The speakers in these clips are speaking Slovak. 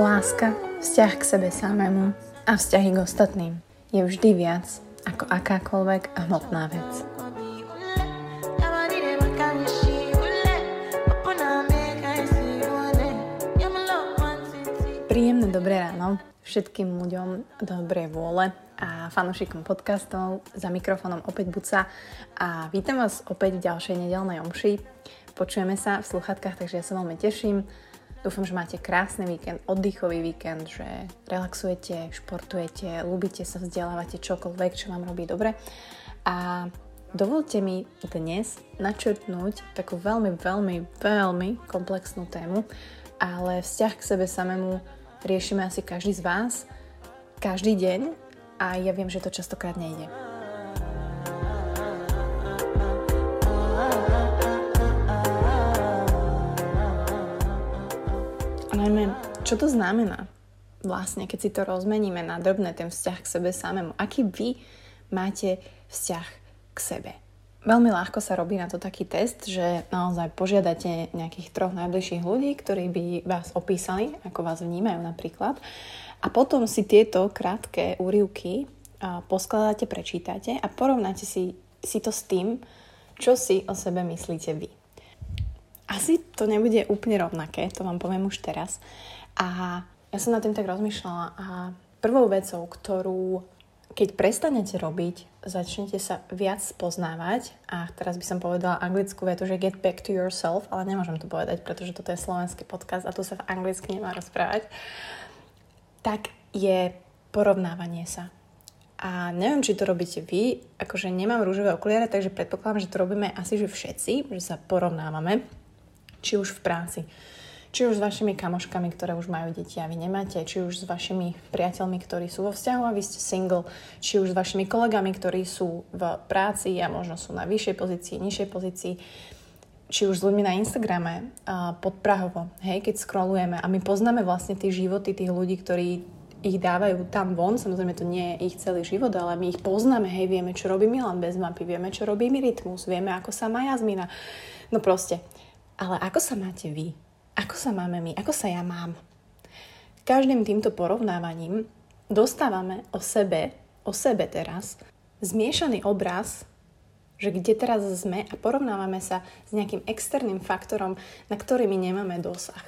Láska, vzťah k sebe samému a vzťahy k ostatným je vždy viac ako akákoľvek hmotná vec. Príjemné dobré ráno všetkým ľuďom dobrej vôle a fanúšikom podcastov. Za mikrofónom opäť Buca a vítam vás opäť v ďalšej nedelnej omši. Počujeme sa v sluchatkách, takže ja sa veľmi teším. Dúfam, že máte krásny víkend, oddychový víkend, že relaxujete, športujete, ľúbite sa, vzdelávate čokoľvek, čo vám robí dobre. A dovolte mi dnes načrtnúť takú veľmi, veľmi, veľmi komplexnú tému, ale vzťah k sebe samému riešime asi každý z vás, každý deň a ja viem, že to častokrát nejde. Čo to znamená vlastne, keď si to rozmeníme na drobné, ten vzťah k sebe samému. Aký vy máte vzťah k sebe? Veľmi ľahko sa robí na to taký test, že naozaj požiadate nejakých troch najbližších ľudí, ktorí by vás opísali, ako vás vnímajú napríklad. A potom si tieto krátke úrivky poskladáte, prečítate a porovnáte si, si to s tým, čo si o sebe myslíte vy. Asi to nebude úplne rovnaké, to vám poviem už teraz. A ja som nad tým tak rozmýšľala a prvou vecou, ktorú keď prestanete robiť, začnete sa viac spoznávať a teraz by som povedala anglickú vetu, že get back to yourself, ale nemôžem to povedať, pretože toto je slovenský podcast a tu sa v anglicky nemá rozprávať, tak je porovnávanie sa. A neviem, či to robíte vy, akože nemám rúžové okuliare, takže predpokladám, že to robíme asi že všetci, že sa porovnávame či už v práci, či už s vašimi kamoškami, ktoré už majú deti a vy nemáte, či už s vašimi priateľmi, ktorí sú vo vzťahu a vy ste single, či už s vašimi kolegami, ktorí sú v práci a možno sú na vyššej pozícii, nižšej pozícii, či už s ľuďmi na Instagrame, podprahovo, hej, keď scrollujeme a my poznáme vlastne tie životy tých ľudí, ktorí ich dávajú tam von, samozrejme to nie je ich celý život, ale my ich poznáme, hej, vieme, čo robí Milan bez mapy, vieme, čo robí mi rytmus, vieme, ako sa má Jazmina. No proste, ale ako sa máte vy? Ako sa máme my? Ako sa ja mám? Každým týmto porovnávaním dostávame o sebe, o sebe teraz, zmiešaný obraz, že kde teraz sme a porovnávame sa s nejakým externým faktorom, na ktorý my nemáme dosah.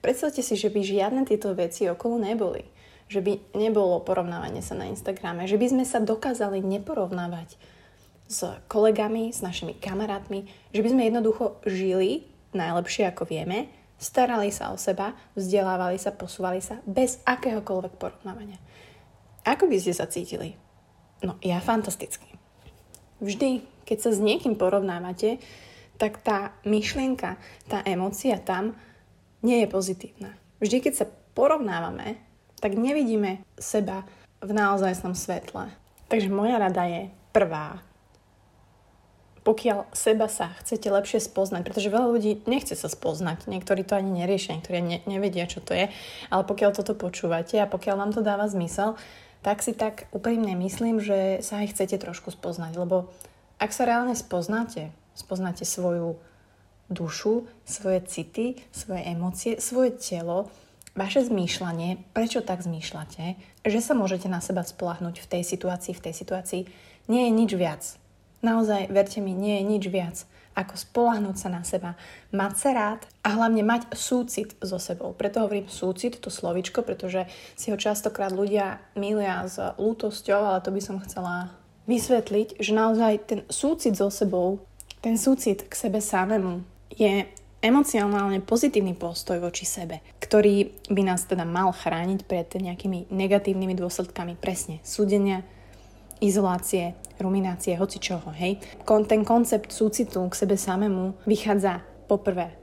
Predstavte si, že by žiadne tieto veci okolo neboli. Že by nebolo porovnávanie sa na Instagrame. Že by sme sa dokázali neporovnávať s kolegami, s našimi kamarátmi. Že by sme jednoducho žili najlepšie ako vieme, starali sa o seba, vzdelávali sa, posúvali sa bez akéhokoľvek porovnávania. Ako by ste sa cítili? No, ja fantasticky. Vždy, keď sa s niekým porovnávate, tak tá myšlienka, tá emócia tam nie je pozitívna. Vždy, keď sa porovnávame, tak nevidíme seba v naozajstnom svetle. Takže moja rada je prvá, pokiaľ seba sa chcete lepšie spoznať, pretože veľa ľudí nechce sa spoznať, niektorí to ani neriešia, niektorí ne, nevedia, čo to je, ale pokiaľ toto počúvate a pokiaľ vám to dáva zmysel, tak si tak úprimne myslím, že sa aj chcete trošku spoznať, lebo ak sa reálne spoznáte, spoznáte svoju dušu, svoje city, svoje emócie, svoje telo, vaše zmýšľanie, prečo tak zmýšľate, že sa môžete na seba spolahnuť v tej situácii, v tej situácii, nie je nič viac. Naozaj, verte mi, nie je nič viac ako spolahnúť sa na seba, mať sa rád a hlavne mať súcit so sebou. Preto hovorím súcit, to slovičko, pretože si ho častokrát ľudia milia s lútosťou, ale to by som chcela vysvetliť, že naozaj ten súcit so sebou, ten súcit k sebe samému je emocionálne pozitívny postoj voči sebe, ktorý by nás teda mal chrániť pred nejakými negatívnymi dôsledkami presne súdenia, izolácie, ruminácie, hoci čoho, hej. Ten koncept súcitu k sebe samému vychádza poprvé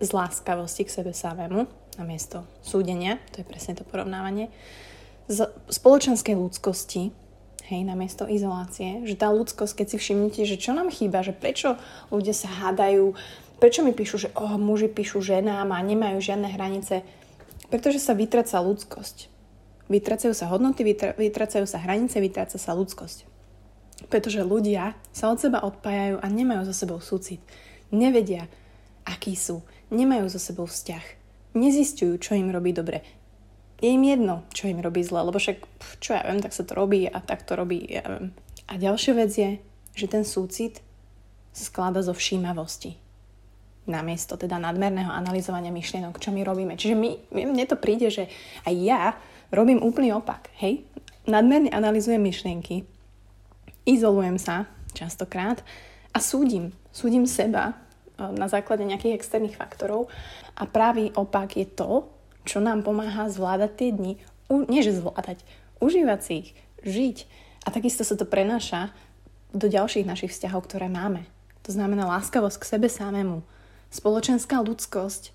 z láskavosti k sebe samému, namiesto súdenia, to je presne to porovnávanie, z spoločenskej ľudskosti, hej, namiesto izolácie, že tá ľudskosť, keď si všimnete, že čo nám chýba, že prečo ľudia sa hádajú, prečo mi píšu, že oh, muži píšu ženám a nemajú žiadne hranice, pretože sa vytraca ľudskosť. Vytracajú sa hodnoty, vytracajú sa hranice, vytraca sa ľudskosť. Pretože ľudia sa od seba odpájajú a nemajú so sebou súcit. Nevedia, akí sú. Nemajú so sebou vzťah. nezistujú, čo im robí dobre. Je im jedno, čo im robí zle, lebo však, čo ja viem, tak sa to robí a tak to robí, ja viem. A ďalšia vec je, že ten súcit sklada zo všímavosti. Namiesto teda nadmerného analyzovania myšlienok, čo my robíme. Čiže my, mne to príde, že aj ja robím úplný opak. Hej? Nadmerne analyzujem myšlienky, izolujem sa častokrát a súdim. Súdim seba e, na základe nejakých externých faktorov a pravý opak je to, čo nám pomáha zvládať tie dni. U, nie, že zvládať, užívať si ich, žiť. A takisto sa to prenáša do ďalších našich vzťahov, ktoré máme. To znamená láskavosť k sebe samému, spoločenská ľudskosť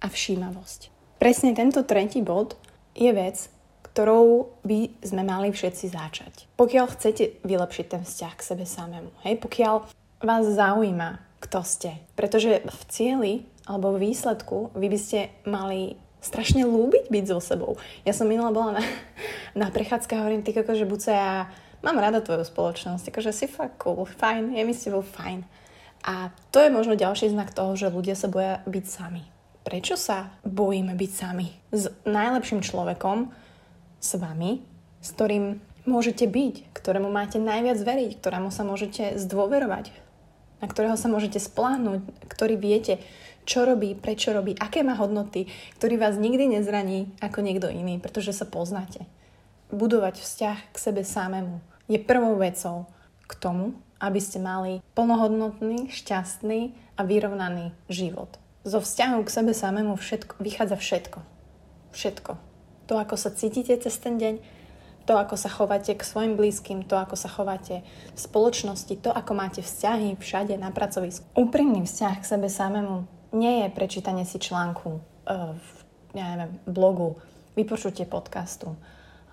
a všímavosť. Presne tento tretí bod je vec, ktorou by sme mali všetci začať. Pokiaľ chcete vylepšiť ten vzťah k sebe samému, hej, pokiaľ vás zaujíma, kto ste, pretože v cieli alebo v výsledku vy by ste mali strašne lúbiť byť so sebou. Ja som minula bola na, na prechádzke a hovorím, ty že buď sa ja mám rada tvoju spoločnosť, akože si fakt cool, fajn, je mi s tebou fajn. A to je možno ďalší znak toho, že ľudia sa boja byť sami. Prečo sa bojíme byť sami? S najlepším človekom, s vami, s ktorým môžete byť, ktorému máte najviac veriť, ktorému sa môžete zdôverovať, na ktorého sa môžete spláhnuť, ktorý viete, čo robí, prečo robí, aké má hodnoty, ktorý vás nikdy nezraní ako niekto iný, pretože sa poznáte. Budovať vzťah k sebe samému je prvou vecou k tomu, aby ste mali plnohodnotný, šťastný a vyrovnaný život. Zo vzťahu k sebe samému všetko, vychádza všetko. Všetko. To, ako sa cítite cez ten deň, to, ako sa chováte k svojim blízkym, to, ako sa chováte v spoločnosti, to, ako máte vzťahy všade na pracovisku. Úprimný vzťah k sebe samému nie je prečítanie si článku uh, v ja neviem, blogu, vypočutie podcastu,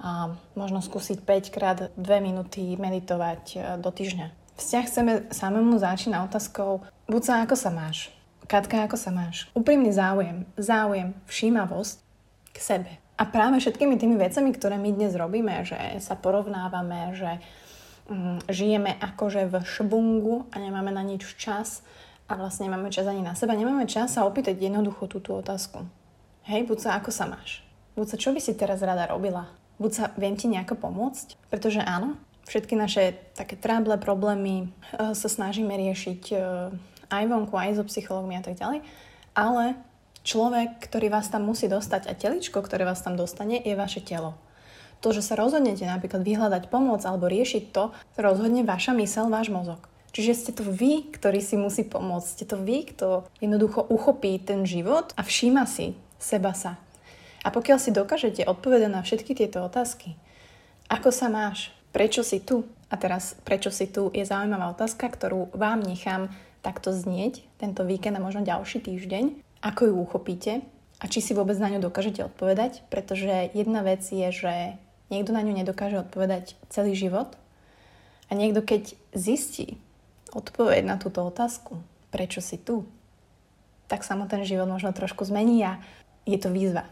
a možno skúsiť 5 krát 2 minúty meditovať e, do týždňa. Vzťah sebe samému začína otázkou, buď sa ako sa máš, Katka, ako sa máš? Úprimný záujem, záujem, všímavosť k sebe. A práve všetkými tými vecami, ktoré my dnes robíme, že sa porovnávame, že mm, žijeme akože v švungu a nemáme na nič čas a vlastne nemáme čas ani na seba, nemáme čas sa opýtať jednoducho túto otázku. Hej, buď sa, ako sa máš? Buď sa, čo by si teraz rada robila? buď sa viem ti nejako pomôcť, pretože áno, všetky naše také tráble, problémy uh, sa snažíme riešiť uh, aj vonku, aj so psychológmi a tak ďalej, ale človek, ktorý vás tam musí dostať a teličko, ktoré vás tam dostane, je vaše telo. To, že sa rozhodnete napríklad vyhľadať pomoc alebo riešiť to, rozhodne vaša mysel, váš mozog. Čiže ste to vy, ktorý si musí pomôcť. Ste to vy, kto jednoducho uchopí ten život a všíma si seba sa. A pokiaľ si dokážete odpovedať na všetky tieto otázky, ako sa máš, prečo si tu, a teraz prečo si tu je zaujímavá otázka, ktorú vám nechám takto znieť tento víkend a možno ďalší týždeň, ako ju uchopíte a či si vôbec na ňu dokážete odpovedať, pretože jedna vec je, že niekto na ňu nedokáže odpovedať celý život a niekto keď zistí odpoveď na túto otázku, prečo si tu, tak sa ten život možno trošku zmení a je to výzva.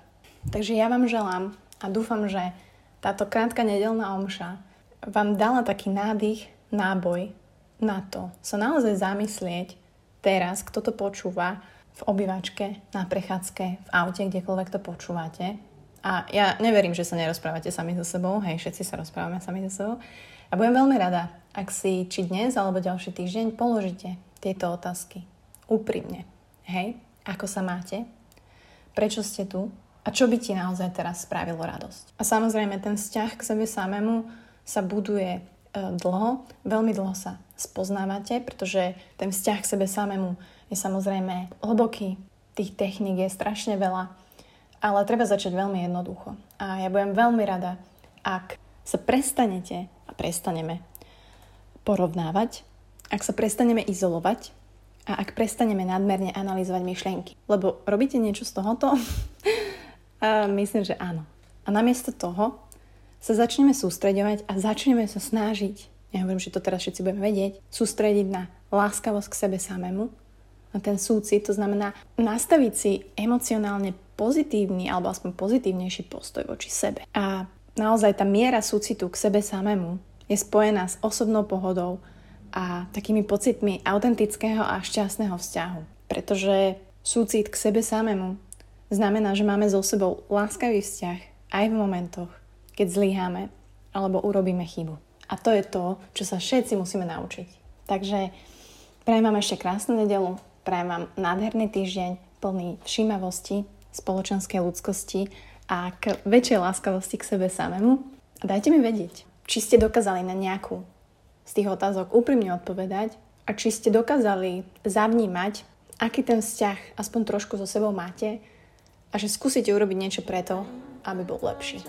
Takže ja vám želám a dúfam, že táto krátka nedelná omša vám dala taký nádych, náboj na to sa naozaj zamyslieť teraz, kto to počúva v obývačke, na prechádzke, v aute, kdekoľvek to počúvate. A ja neverím, že sa nerozprávate sami so sebou, hej, všetci sa rozprávame sami so sebou. A budem veľmi rada, ak si či dnes alebo ďalší týždeň položíte tieto otázky. Úprimne. Hej, ako sa máte? Prečo ste tu? a čo by ti naozaj teraz spravilo radosť. A samozrejme, ten vzťah k sebe samému sa buduje e, dlho, veľmi dlho sa spoznávate, pretože ten vzťah k sebe samému je samozrejme hlboký, tých techník je strašne veľa, ale treba začať veľmi jednoducho. A ja budem veľmi rada, ak sa prestanete a prestaneme porovnávať, ak sa prestaneme izolovať a ak prestaneme nadmerne analyzovať myšlienky. Lebo robíte niečo z tohoto A myslím, že áno. A namiesto toho sa začneme sústredovať a začneme sa snažiť, ja hovorím, že to teraz všetci budeme vedieť, sústrediť na láskavosť k sebe samému, na ten súcit, to znamená nastaviť si emocionálne pozitívny alebo aspoň pozitívnejší postoj voči sebe. A naozaj tá miera súcitu k sebe samému je spojená s osobnou pohodou a takými pocitmi autentického a šťastného vzťahu. Pretože súcit k sebe samému Znamená, že máme so sebou láskavý vzťah aj v momentoch, keď zlyháme alebo urobíme chybu. A to je to, čo sa všetci musíme naučiť. Takže prajem vám ešte krásnu nedelu, prajem vám nádherný týždeň plný všímavosti, spoločenskej ľudskosti a k väčšej láskavosti k sebe samému. A dajte mi vedieť, či ste dokázali na nejakú z tých otázok úprimne odpovedať a či ste dokázali zavnímať, aký ten vzťah aspoň trošku so sebou máte a že skúsite urobiť niečo preto, aby bol lepší.